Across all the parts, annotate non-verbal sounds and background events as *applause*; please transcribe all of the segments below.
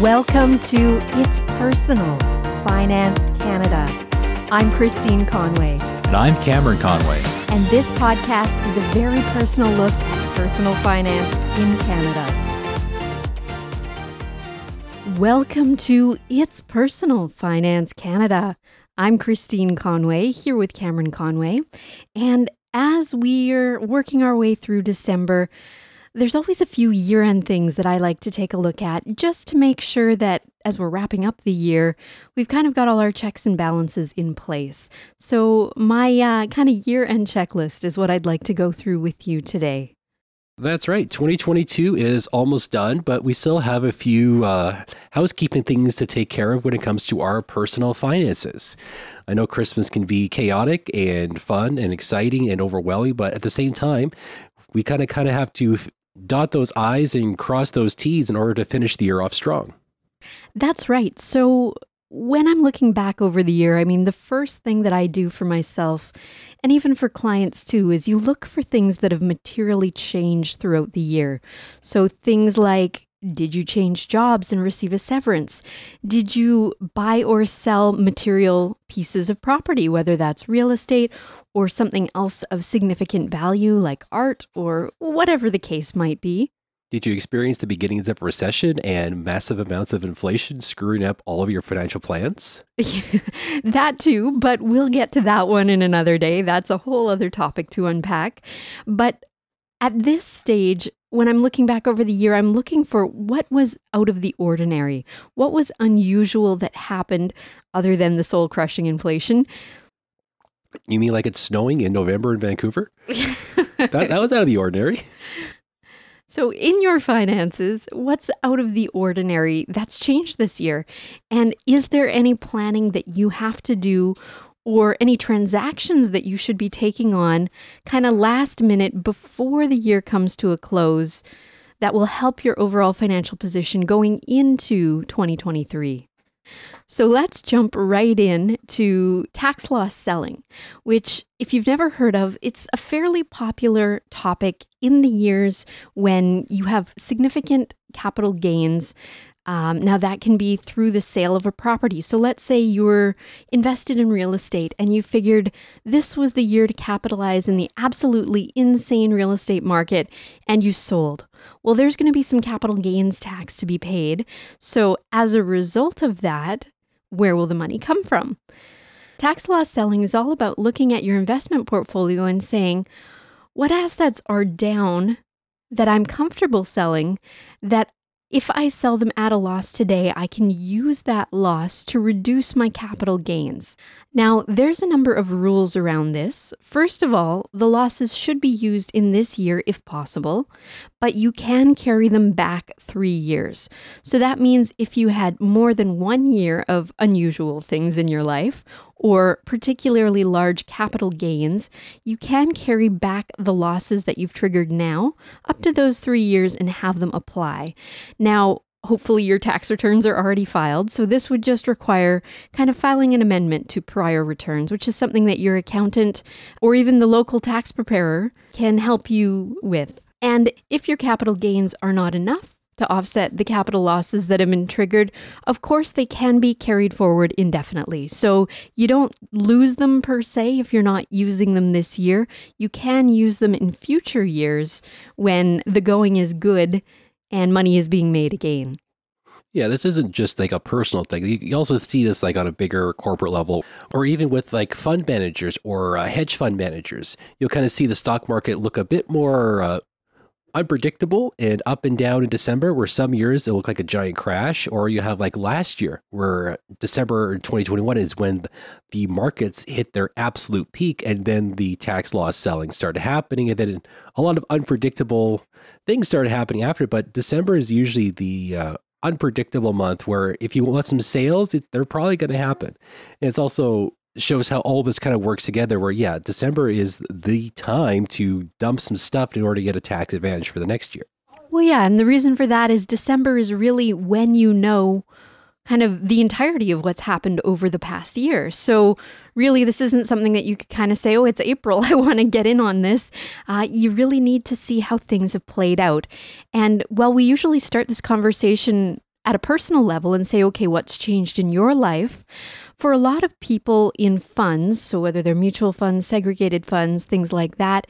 Welcome to It's Personal Finance Canada. I'm Christine Conway. And I'm Cameron Conway. And this podcast is a very personal look at personal finance in Canada. Welcome to It's Personal Finance Canada. I'm Christine Conway here with Cameron Conway. And as we're working our way through December, there's always a few year end things that I like to take a look at just to make sure that as we're wrapping up the year, we've kind of got all our checks and balances in place. So, my uh, kind of year end checklist is what I'd like to go through with you today. That's right. 2022 is almost done, but we still have a few uh, housekeeping things to take care of when it comes to our personal finances. I know Christmas can be chaotic and fun and exciting and overwhelming, but at the same time, we kind of kind of have to dot those I's and cross those T's in order to finish the year off strong. That's right. So, when I'm looking back over the year, I mean, the first thing that I do for myself and even for clients too is you look for things that have materially changed throughout the year. So, things like did you change jobs and receive a severance? Did you buy or sell material pieces of property, whether that's real estate or something else of significant value like art or whatever the case might be? Did you experience the beginnings of recession and massive amounts of inflation screwing up all of your financial plans? *laughs* that too, but we'll get to that one in another day. That's a whole other topic to unpack. But at this stage, when I'm looking back over the year, I'm looking for what was out of the ordinary, what was unusual that happened other than the soul crushing inflation. You mean like it's snowing in November in Vancouver? that, that was out of the ordinary. *laughs* So, in your finances, what's out of the ordinary that's changed this year? And is there any planning that you have to do or any transactions that you should be taking on kind of last minute before the year comes to a close that will help your overall financial position going into 2023? So let's jump right in to tax loss selling, which, if you've never heard of, it's a fairly popular topic in the years when you have significant capital gains um, now, that can be through the sale of a property. So, let's say you're invested in real estate and you figured this was the year to capitalize in the absolutely insane real estate market and you sold. Well, there's going to be some capital gains tax to be paid. So, as a result of that, where will the money come from? Tax loss selling is all about looking at your investment portfolio and saying, what assets are down that I'm comfortable selling that if I sell them at a loss today, I can use that loss to reduce my capital gains. Now, there's a number of rules around this. First of all, the losses should be used in this year if possible, but you can carry them back three years. So that means if you had more than one year of unusual things in your life, or particularly large capital gains, you can carry back the losses that you've triggered now up to those three years and have them apply. Now, Hopefully, your tax returns are already filed. So, this would just require kind of filing an amendment to prior returns, which is something that your accountant or even the local tax preparer can help you with. And if your capital gains are not enough to offset the capital losses that have been triggered, of course, they can be carried forward indefinitely. So, you don't lose them per se if you're not using them this year. You can use them in future years when the going is good and money is being made again. Yeah, this isn't just like a personal thing. You also see this like on a bigger corporate level, or even with like fund managers or uh, hedge fund managers. You'll kind of see the stock market look a bit more uh, unpredictable and up and down in December, where some years it look like a giant crash, or you have like last year, where December 2021 is when the markets hit their absolute peak, and then the tax loss selling started happening, and then a lot of unpredictable things started happening after. But December is usually the uh, unpredictable month where if you want some sales, it, they're probably going to happen. And it's also shows how all this kind of works together where yeah december is the time to dump some stuff in order to get a tax advantage for the next year. Well yeah and the reason for that is december is really when you know kind of the entirety of what's happened over the past year. So really this isn't something that you could kind of say oh it's april *laughs* i want to get in on this. Uh, you really need to see how things have played out. And while we usually start this conversation at a personal level and say, okay, what's changed in your life? For a lot of people in funds, so whether they're mutual funds, segregated funds, things like that,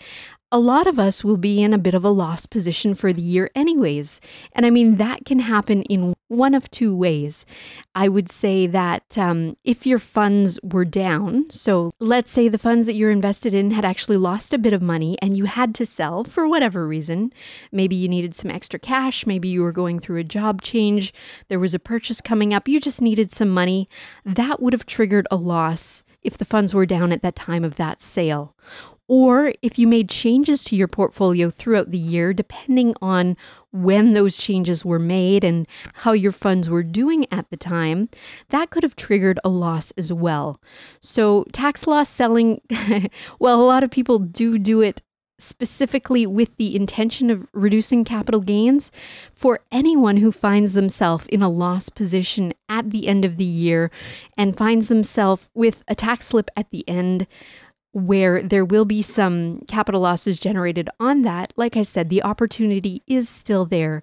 a lot of us will be in a bit of a loss position for the year, anyways. And I mean, that can happen in one of two ways. I would say that um, if your funds were down, so let's say the funds that you're invested in had actually lost a bit of money and you had to sell for whatever reason. Maybe you needed some extra cash, maybe you were going through a job change, there was a purchase coming up, you just needed some money. That would have triggered a loss if the funds were down at that time of that sale or if you made changes to your portfolio throughout the year, depending on when those changes were made and how your funds were doing at the time, that could have triggered a loss as well. So, tax loss selling, *laughs* well, a lot of people do do it specifically with the intention of reducing capital gains for anyone who finds themselves in a loss position at the end of the year and finds themselves with a tax slip at the end where there will be some capital losses generated on that, like I said, the opportunity is still there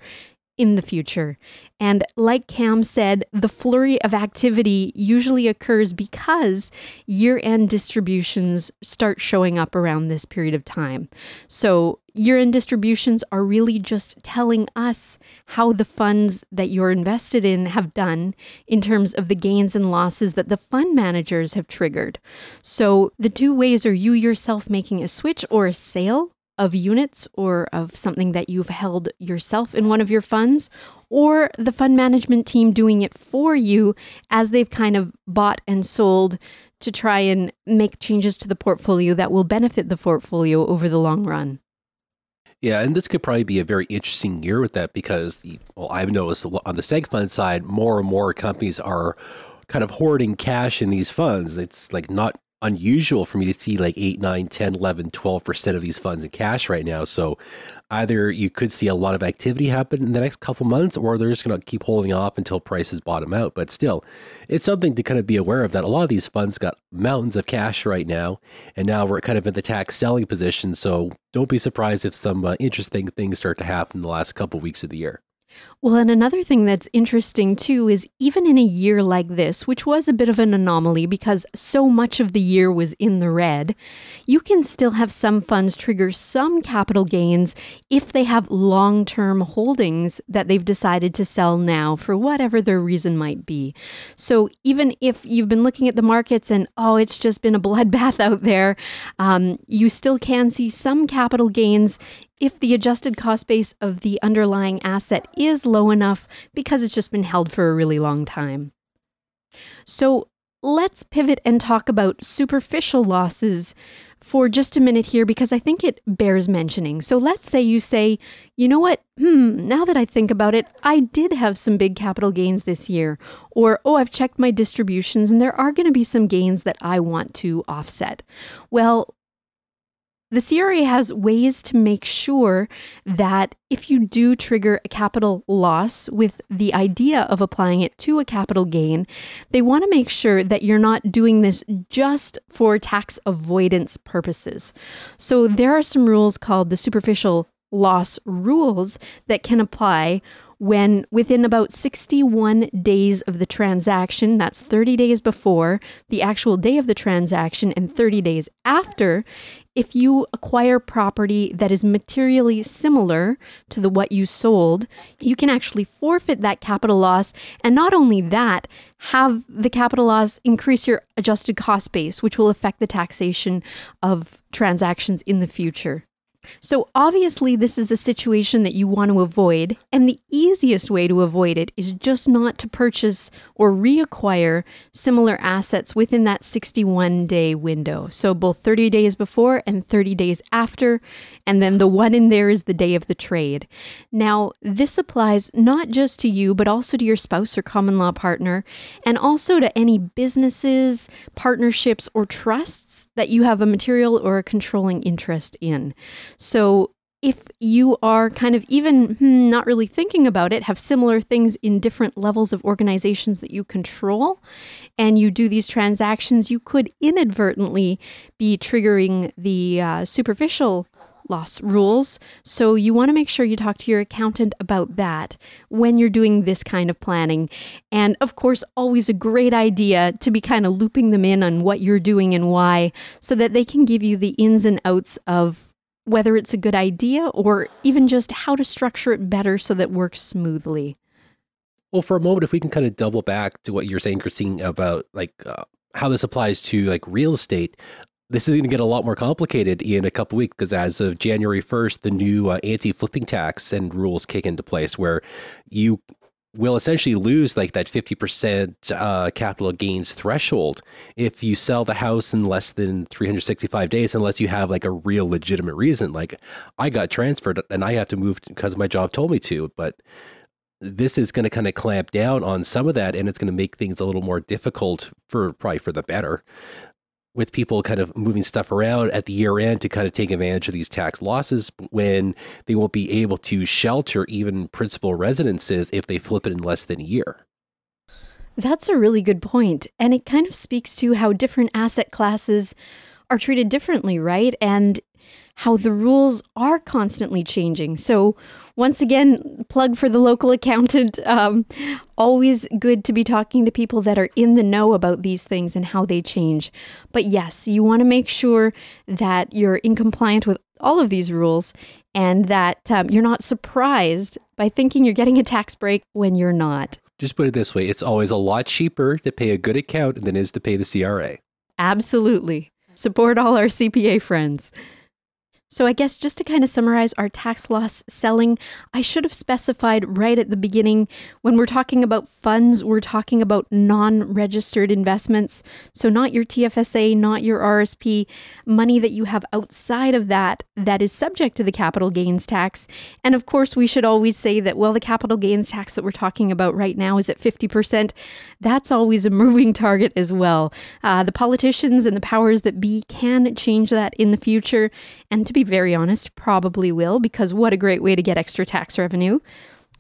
in the future. And like Cam said, the flurry of activity usually occurs because year end distributions start showing up around this period of time. So, year end distributions are really just telling us how the funds that you're invested in have done in terms of the gains and losses that the fund managers have triggered. So, the two ways are you yourself making a switch or a sale of units or of something that you've held yourself in one of your funds, or the fund management team doing it for you as they've kind of bought and sold to try and make changes to the portfolio that will benefit the portfolio over the long run. Yeah, and this could probably be a very interesting year with that because, the, well, I've noticed on the seg fund side, more and more companies are kind of hoarding cash in these funds. It's like not unusual for me to see like 8 9 10 11 12% of these funds in cash right now. So either you could see a lot of activity happen in the next couple months or they're just going to keep holding off until prices bottom out. But still it's something to kind of be aware of that a lot of these funds got mountains of cash right now and now we're kind of in the tax selling position. So don't be surprised if some uh, interesting things start to happen in the last couple weeks of the year well, and another thing that's interesting too is even in a year like this, which was a bit of an anomaly because so much of the year was in the red, you can still have some funds trigger some capital gains if they have long term holdings that they've decided to sell now for whatever their reason might be. So even if you've been looking at the markets and, oh, it's just been a *laughs* bloodbath out there, um, you still can see some capital gains if the adjusted cost base of the underlying asset is low enough because it's just been held for a really long time. So let's pivot and talk about superficial losses for just a minute here because I think it bears mentioning. So let's say you say, you know what? Hmm, now that I think about it, I did have some big capital gains this year. Or, oh, I've checked my distributions and there are going to be some gains that I want to offset. Well, the CRA has ways to make sure that if you do trigger a capital loss with the idea of applying it to a capital gain, they want to make sure that you're not doing this just for tax avoidance purposes. So there are some rules called the superficial loss rules that can apply when within about 61 days of the transaction, that's 30 days before the actual day of the transaction and 30 days after, if you acquire property that is materially similar to the what you sold, you can actually forfeit that capital loss and not only that, have the capital loss increase your adjusted cost base, which will affect the taxation of transactions in the future. So, obviously, this is a situation that you want to avoid, and the easiest way to avoid it is just not to purchase or reacquire similar assets within that 61 day window. So, both 30 days before and 30 days after, and then the one in there is the day of the trade. Now, this applies not just to you, but also to your spouse or common law partner, and also to any businesses, partnerships, or trusts that you have a material or a controlling interest in. So if you are kind of even hmm, not really thinking about it, have similar things in different levels of organizations that you control, and you do these transactions, you could inadvertently be triggering the uh, superficial loss rules. So you want to make sure you talk to your accountant about that when you're doing this kind of planning. And of course, always a great idea to be kind of looping them in on what you're doing and why so that they can give you the ins and outs of whether it's a good idea or even just how to structure it better so that works smoothly. Well, for a moment, if we can kind of double back to what you're saying, Christine, about like uh, how this applies to like real estate, this is going to get a lot more complicated in a couple weeks because as of January 1st, the new uh, anti-flipping tax and rules kick into place where you will essentially lose like that 50% uh, capital gains threshold if you sell the house in less than 365 days unless you have like a real legitimate reason. Like i got transferred and i have to move because my job told me to but this is going to kind of clamp down on some of that and it's going to make things a little more difficult for probably for the better with people kind of moving stuff around at the year end to kind of take advantage of these tax losses when they won't be able to shelter even principal residences if they flip it in less than a year. That's a really good point. And it kind of speaks to how different asset classes are treated differently, right? And how the rules are constantly changing. So, once again, plug for the local accountant. *laughs* Um, always good to be talking to people that are in the know about these things and how they change. But yes, you want to make sure that you're in compliance with all of these rules and that um, you're not surprised by thinking you're getting a tax break when you're not. Just put it this way it's always a lot cheaper to pay a good accountant than it is to pay the CRA. Absolutely. Support all our CPA friends. So, I guess just to kind of summarize our tax loss selling, I should have specified right at the beginning when we're talking about funds, we're talking about non registered investments. So, not your TFSA, not your RSP, money that you have outside of that that is subject to the capital gains tax. And of course, we should always say that, well, the capital gains tax that we're talking about right now is at 50%. That's always a *laughs* moving target as well. Uh, the politicians and the powers that be can change that in the future. And to be very honest, probably will, because what a great way to get extra tax revenue.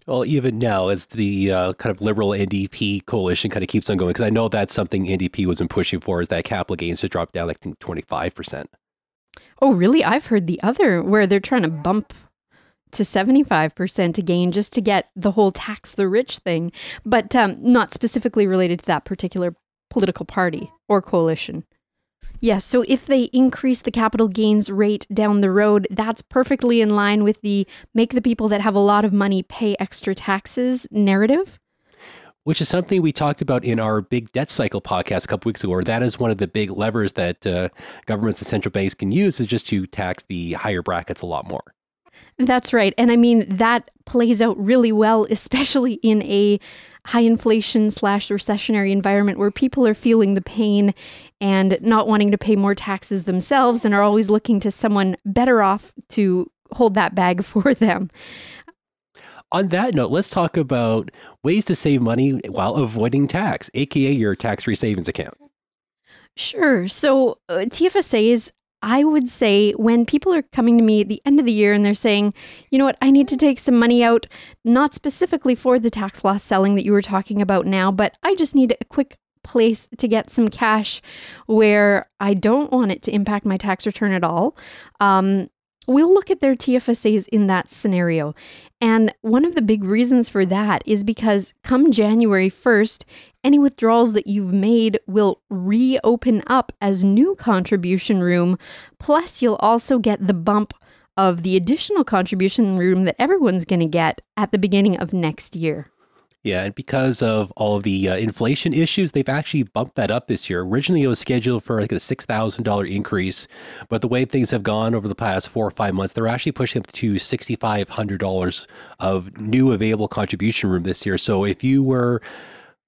Well, even now, as the uh, kind of liberal NDP coalition kind of keeps on going, because I know that's something NDP was been pushing for, is that capital gains to drop down like twenty five percent. Oh, really? I've heard the other where they're trying to bump to 75% again just to get the whole tax the rich thing, but um, not specifically related to that particular political party or coalition. Yes, so if they increase the capital gains rate down the road, that's perfectly in line with the make the people that have a lot of money pay extra taxes narrative. Which is something we talked about in our big debt cycle podcast a couple weeks ago. Or that is one of the big levers that uh, governments and central banks can use is just to tax the higher brackets a lot more. That's right. And I mean, that plays out really well, especially in a high inflation slash recessionary environment where people are feeling the pain and not wanting to pay more taxes themselves and are always looking to someone better off to hold that bag *laughs* for them. On that note, let's talk about ways to save money while avoiding tax, aka your tax free savings account. Sure. So, uh, TFSAs I would say when people are coming to me at the end of the year and they're saying, you know what, I need to take some money out, not specifically for the tax loss selling that you were talking about now, but I just need a quick place to get some cash where I don't want it to impact my tax return at all. Um, we'll look at their TFSAs in that scenario. And one of the big reasons for that is because come January 1st, any withdrawals that you've made will reopen up as new contribution room. Plus, you'll also get the bump of the additional contribution room that everyone's going to get at the beginning of next year. Yeah, and because of all the uh, inflation issues, they've actually bumped that up this year. Originally, it was scheduled for like a six thousand dollar increase, but the way things have gone over the past four or five months, they're actually pushing up to sixty five hundred dollars of new available contribution room this year. So if you were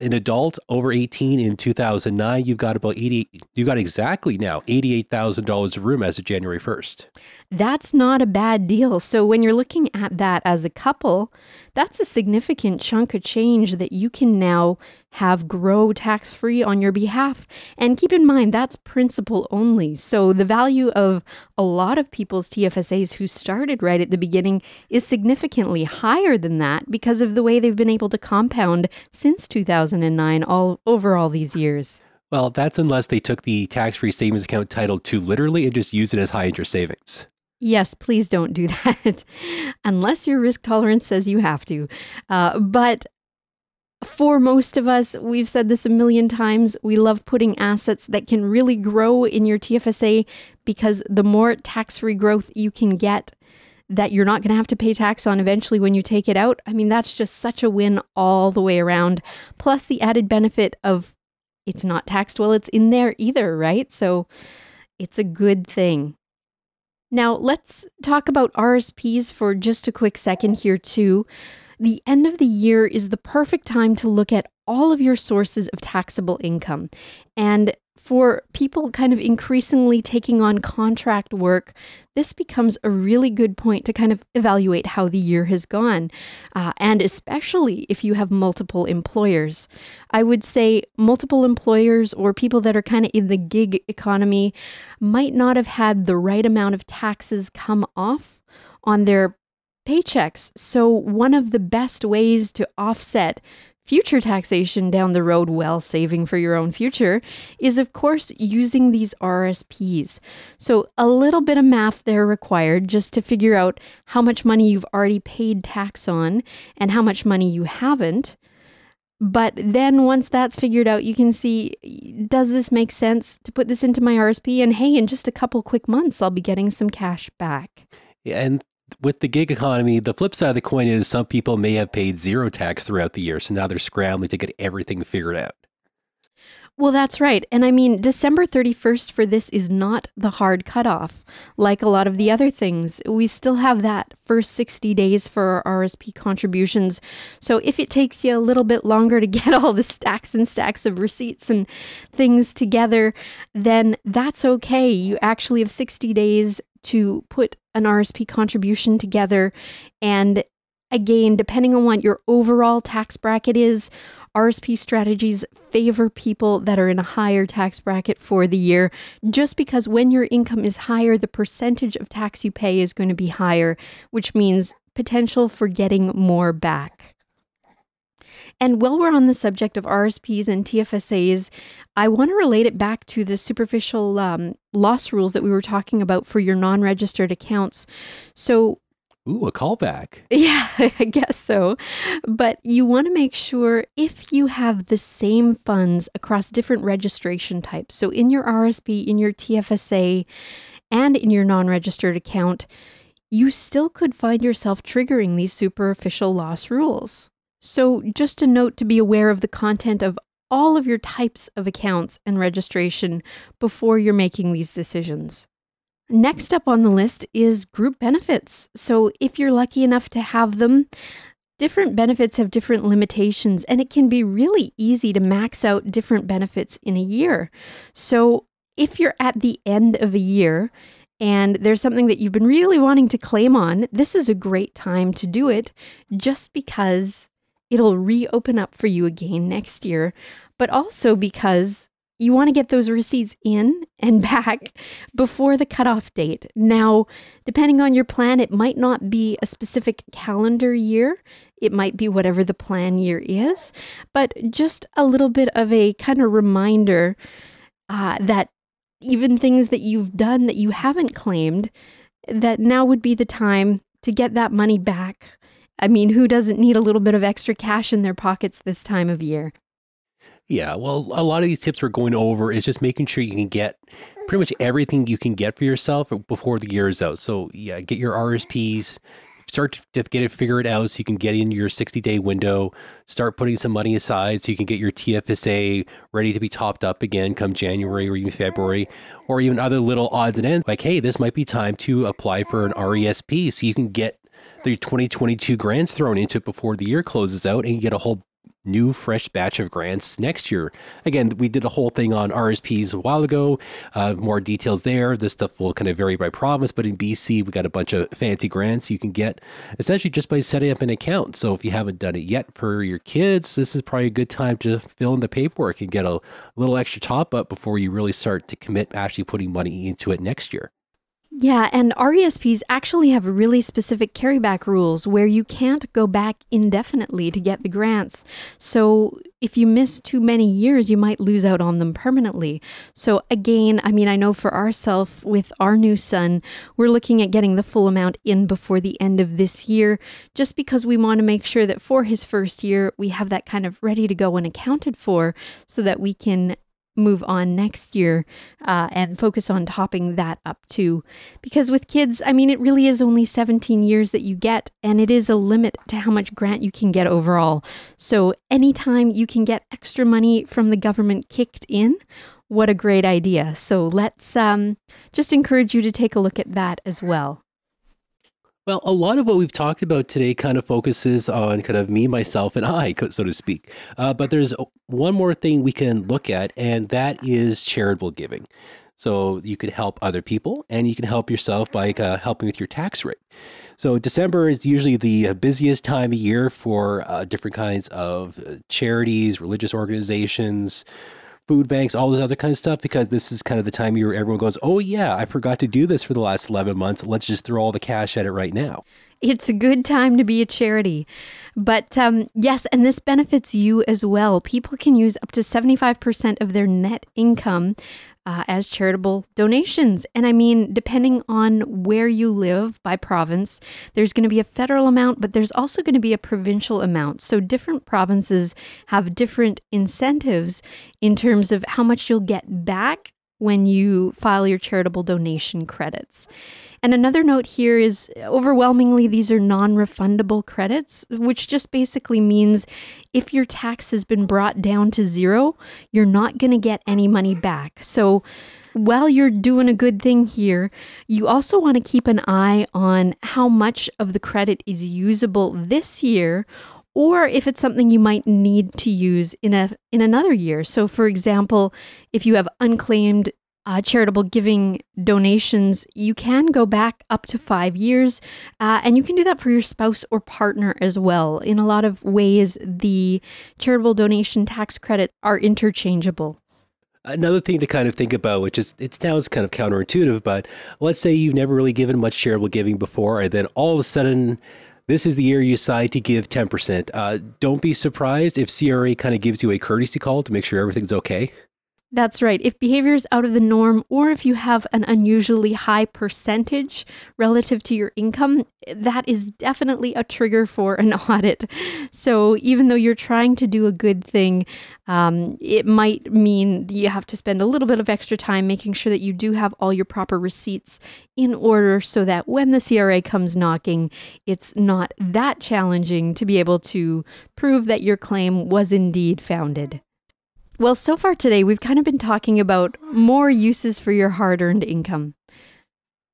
an adult over 18 in 2009 you've got about 80 you got exactly now $88,000 of room as of January 1st that's not a bad deal. So when you're looking at that as a couple, that's a significant chunk of change that you can now have grow tax free on your behalf. And keep in mind, that's principal only. So the value of a lot of people's TFSAs who started right at the beginning is significantly higher than that because of the way they've been able to compound since 2009 all over all these years. Well, that's unless they took the tax free savings account title too literally and just used it as high interest savings. Yes, please don't do *laughs* that unless your risk tolerance says you have to. Uh, but for most of us, we've said this a million times, we love putting assets that can really grow in your TFSA because the more tax free growth you can get, that you're not going to have to pay tax on eventually when you take it out. I mean, that's just such a win all the way around. Plus, the added benefit of it's not taxed while it's in there either, right? So it's a good thing. Now, let's talk about RSPs for just a quick second here, too. The end of the year is the perfect time to look at all of your sources of taxable income. And for people kind of increasingly taking on contract work, this becomes a really good point to kind of evaluate how the year has gone, uh, and especially if you have multiple employers. I would say multiple employers or people that are kind of in the gig economy might not have had the right amount of taxes come off on their paychecks. So, one of the best ways to offset future taxation down the road while saving for your own future is, of course, using these RSPs. So, a little bit of math there required just to figure out how much money you've already paid tax on and how much money you haven't. But then once that's figured out, you can see does this make sense to put this into my RSP? And hey, in just a couple quick months, I'll be getting some cash back. Yeah, and with the gig economy, the flip side of the coin is some people may have paid zero tax throughout the year. So now they're scrambling to get everything figured out. Well, that's right. And I mean, December 31st for this is not the hard cutoff. Like a lot of the other things, we still have that first 60 days for our RSP contributions. So if it takes you a little bit longer to *laughs* get all the stacks and stacks of receipts and things together, then that's okay. You actually have 60 days to put an RSP contribution together. And again, depending on what your overall tax bracket is, RSP strategies favor people that are in a higher tax bracket for the year, just because when your income is higher, the percentage of tax you pay is going to be higher, which means potential for getting more back. And while we're on the subject of RSPs and TFSAs, I want to relate it back to the superficial um, loss rules that we were talking about for your non registered accounts. So, Ooh, a callback. *laughs* Yeah, I guess so. But you want to make sure if you have the same funds across different registration types, so in your RSP, in your TFSA, and in your non registered account, you still could find yourself triggering these superficial loss rules. So, just a note to be aware of the content of all of your types of accounts and registration before you're making these decisions. Next up on the list is group benefits. So, if you're lucky enough to have them, different benefits have different limitations, and it can be really easy to max out different benefits in a year. So, if you're at the end of a year and there's something that you've been really wanting to claim on, this is a great time to do it just because it'll reopen up for you again next year, but also because you want to get those receipts in and *laughs* back before the cutoff date. Now, depending on your plan, it might not be a specific calendar year. It might be whatever the plan year is, but just a little bit of a kind of reminder uh, that even things that you've done that you haven't claimed, that now would be the time to get that money back I mean, who doesn't need a little bit of extra cash in their pockets this time of year? Yeah, well, a lot of these tips we're going over is just making sure you can get pretty much everything you can get for yourself before the year is out. So, yeah, get your RSPs, start to get it figured out so you can get in your 60 day window, start putting some money aside so you can get your TFSA ready to be topped up again come January or even February, or even other little odds and ends like, hey, this might be time to apply for an RESP so you can get the 2022 grants thrown into it before the year closes out and you get a whole new fresh batch of grants next year. Again, we did a whole thing on RSPs a while ago. Uh, more details there. This stuff will kind of vary by province, but in BC, we got a bunch of fancy grants you can get essentially just by setting up an account. So if you haven't done it yet for your kids, this is probably a good time to fill in the paperwork and get a little extra top up before you really start to commit actually putting money into it next year. Yeah, and RESPs actually have really specific carryback rules where you can't go back indefinitely to get the grants. So if you miss too many years, you might lose out on them permanently. So again, I mean, I know for ourselves with our new son, we're looking at getting the full amount in before the end of this year, just because we want to make sure that for his first year, we have that kind of ready to go and accounted for so that we can move on next year uh, and focus on topping that up too. Because with kids, I mean, it really is only 17 years that you get, and it is a limit to how much grant you can get overall. So, anytime you can get extra money from the government kicked in, what a great idea. So, let's um, just encourage you to take a look at that as well. Well, a lot of what we've talked about today kind of focuses on kind of me, myself, and I, *laughs* so to speak. Uh, but there's one more thing we can look at, and that is charitable giving. So you could help other people, and you can help yourself by uh, helping with your tax rate. So December is usually the uh, busiest time of year for uh, different kinds of uh, charities, religious organizations, food banks, all this other kind of stuff, because this is kind of the time year everyone goes, oh, yeah, I forgot to do this for the last 11 months. Let's just throw all the cash at it right now. It's a good time to be a charity. But um, yes, and this benefits you as well. People can use up to 75% of their net income uh, as charitable donations. And I mean, depending on where you live by province, there's going to be a federal amount, but there's also going to be a provincial amount. So different provinces have different incentives in terms of how much you'll get back when you file your charitable donation credits. And another note here is overwhelmingly, these are non refundable credits, which just basically means if your tax has been brought down to zero, you're not going to get any money back. So, while you're doing a good thing here, you also want to keep an eye on how much of the credit is usable this year or if it's something you might need to use in a in another year. So for example, if you have unclaimed uh, charitable giving donations, you can go back up to five years, uh, and you can do that for your spouse or partner as well. In a lot of ways, the charitable donation tax credits are interchangeable. Another thing to kind of think about, which is it sounds kind of counterintuitive, but let's say you've never really given much charitable giving before, and then all of a sudden, this is the year you decide to give 10%. Uh, don't be surprised if CRA kind of gives you a courtesy call to make sure everything's okay. That's right. If behavior is out of the norm, or if you have an unusually high percentage relative to your income, that is definitely a trigger for an *laughs* audit. So, even though you're trying to do a good thing, um, it might mean you have to spend a little bit of extra time making sure that you do have all your proper receipts in order so that when the CRA comes knocking, it's not that challenging to be able to prove that your claim was indeed founded. Well, so far today, we've kind of been talking about more uses for your hard earned income.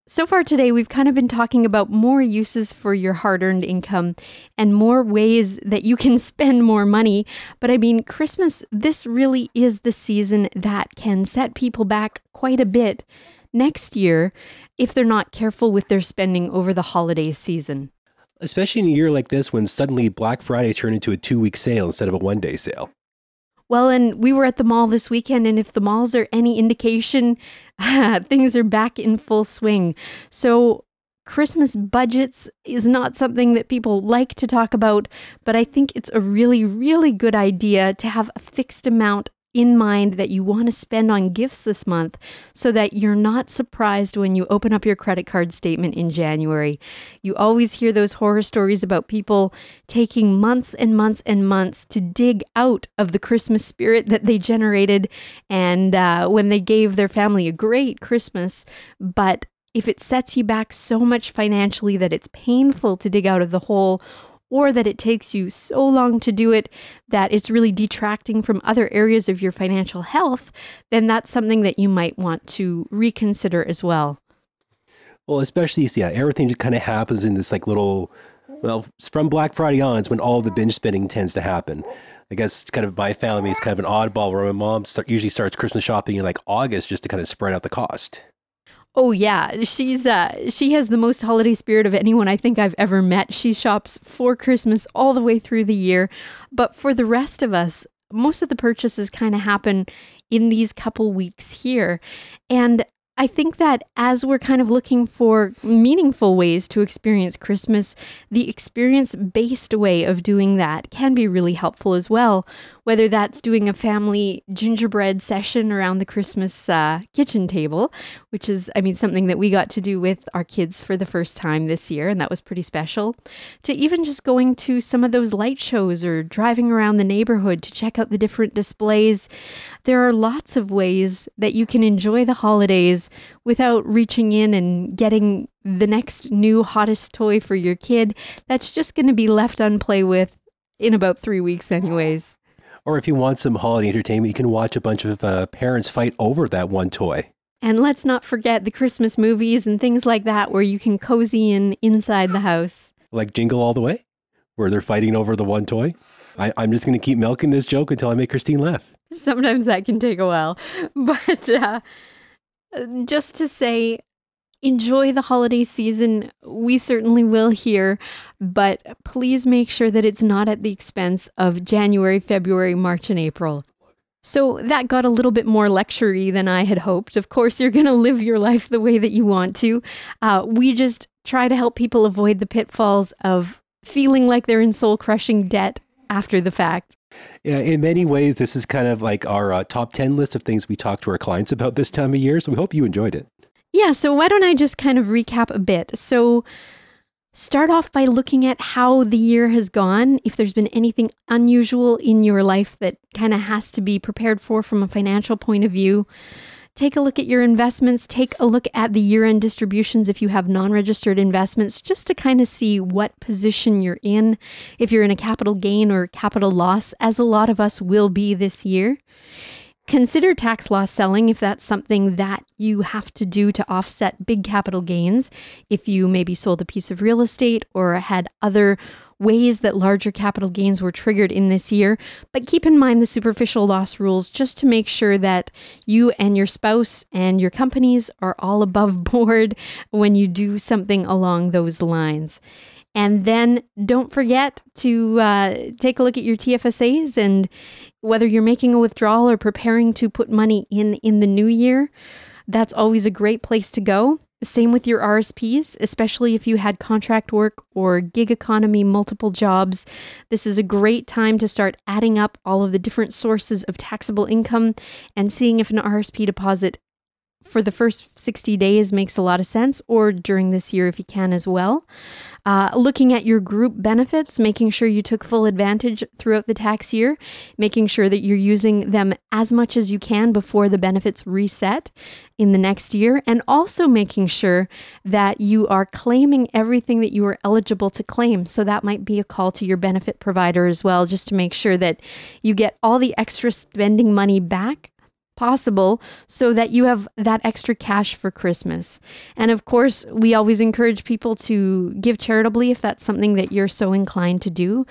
So far today, we've kind of been talking about more uses for your hard earned income and more ways that you can *laughs* spend more money. But I mean, Christmas, this really is the season that can set people back quite a bit next year if they're not careful with their spending over the holiday season. Especially in a year like this when suddenly Black Friday turned into a two week sale instead of a one day sale. Well, and we were at the mall this weekend, and if the malls are any indication, *laughs* things are back in full swing. So, Christmas budgets is not something that people like to talk about, but I think it's a really, really good idea to have a fixed amount in mind that you want to spend on gifts this month so that you're not surprised when you open up your credit card statement in January. You always hear those horror stories about people taking months and months and months to dig out of the Christmas spirit that they generated and uh, when they gave their family a great Christmas, but if it sets you back so much financially that it's painful to dig out of the hole or that it takes you so long to do it that it's really detracting from other areas of your financial health, then that's something that you might want to reconsider as well. Well, especially, yeah, everything just kind of happens in this like little, well, from Black Friday on, it's when all the binge spending tends to happen. I guess it's kind of my family is kind of an oddball where my mom start, usually starts Christmas shopping in like August just to kind of spread out the cost. Oh yeah, she's uh she has the most holiday spirit of anyone I think I've ever met. She shops for Christmas all the way through the year, but for the rest of us, most of the purchases kind of happen in these couple weeks here. And I think that as we're kind of looking for meaningful ways to experience Christmas, the experience based way of doing that can be really helpful as well. Whether that's doing a family gingerbread session around the Christmas uh, kitchen table, which is, I mean, something that we got to do with our kids for the first time this year, and that was pretty special, to even just going to some of those light shows or driving around the neighborhood to check out the different displays. There are lots of ways that you can enjoy the holidays without reaching in and getting the next new hottest toy for your kid that's just going to be left unplay with in about three weeks, anyways. Or if you want some holiday entertainment, you can watch a bunch of uh, parents fight over that one toy. And let's not forget the Christmas movies and things like that where you can cozy in inside the house. Like Jingle All the Way, where they're fighting over the one toy. I, am just going to keep milking this joke until I make Christine laugh. Sometimes that can take a while. *laughs* But uh, just to say, enjoy the holiday season. We certainly will here, but please make sure that it's not at the expense of January, February, March, and April. So that got a little bit more lectury than I had hoped. Of course, you're going to live your life the way that you want to. Uh, we just try to help people avoid the pitfalls of feeling like they're in soul crushing debt after the fact. Yeah, in many ways, this is kind of like our uh, top 10 list of things we talk to our clients about this time of year. So we hope you enjoyed it. Yeah, so why don't I just kind of recap a bit? So, start off by looking at how the year has gone. If there's been anything unusual in your life that kind of has to be prepared for from a financial point of view, take a look at your investments. Take a look at the year end distributions if you have non registered investments, just to kind of see what position you're in. If you're in a capital gain or capital loss, as a lot of us will be this year. Consider tax loss selling if that's something that you have to do to offset big capital gains. If you maybe sold a piece of real estate or had other ways that larger capital gains were triggered in this year. But keep in mind the superficial loss rules just to make sure that you and your spouse and your companies are all above *laughs* board when you do something along those lines. And then don't forget to uh, take a look at your TFSAs and whether you're making a withdrawal or preparing to put money in in the new year, that's always a great place to go. Same with your RSPs, especially if you had contract work or gig economy, multiple jobs. This is a great time to start adding up all of the different sources of taxable income and seeing if an RSP deposit for the first 60 days makes a lot of sense, or during this year if you can as well. Uh, looking at your group benefits, making sure you took full advantage throughout the tax year, making sure that you're using them as much as you can before the benefits reset in the next year, and also making sure that you are claiming everything that you are eligible to claim. So that might be a call to your benefit provider as well, just to make sure that you get all the extra spending money back possible so that you have that extra cash for Christmas. And of course, we always encourage people to give charitably if that's something that you're so inclined to do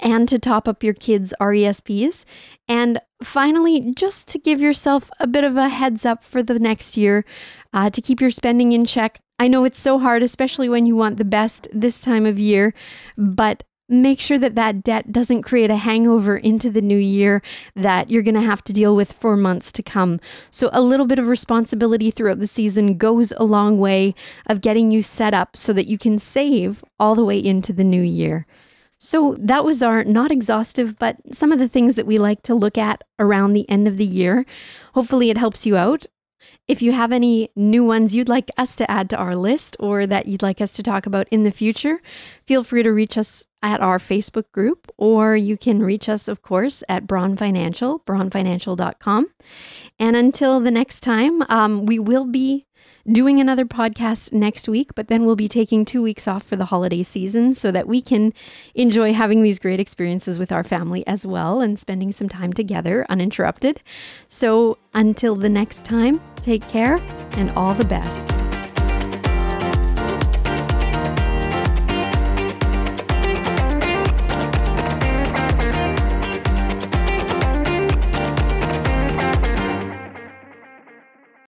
and to top up your kids' RESPs. And finally, just to give yourself a bit of a heads up for the next year uh, to keep your spending in check. I know it's so hard, especially when you want the best this time of year, but make sure that that debt doesn't create a hangover into the new year that you're going to have to deal with for months to come. So a little bit of responsibility throughout the season goes a long way of getting you set up so that you can save all the way into the new year. So that was our not exhaustive, but some of the things that we like to look at around the end of the year. Hopefully, it helps you out. If you have any new ones you'd like us to add to our list or that you'd like us to talk about in the future, feel free to reach us at our Facebook group, or you can reach us, of course, at Braun Financial, braunfinancial.com. And until the next time, um, we will be doing another podcast next week, but then we'll be taking two weeks off for the holiday season so that we can enjoy having these great experiences with our family as well and spending some time together uninterrupted. So until the next time, take care and all the best.